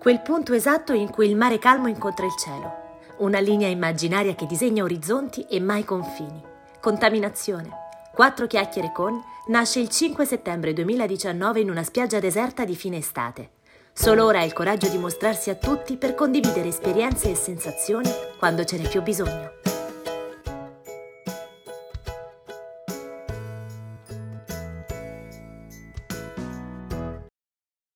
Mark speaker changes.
Speaker 1: Quel punto esatto in cui il mare calmo incontra il cielo. Una linea immaginaria che disegna orizzonti e mai confini. Contaminazione. Quattro chiacchiere con nasce il 5 settembre 2019 in una spiaggia deserta di fine estate. Solo ora ha il coraggio di mostrarsi a tutti per condividere esperienze e sensazioni quando ce n'è più bisogno.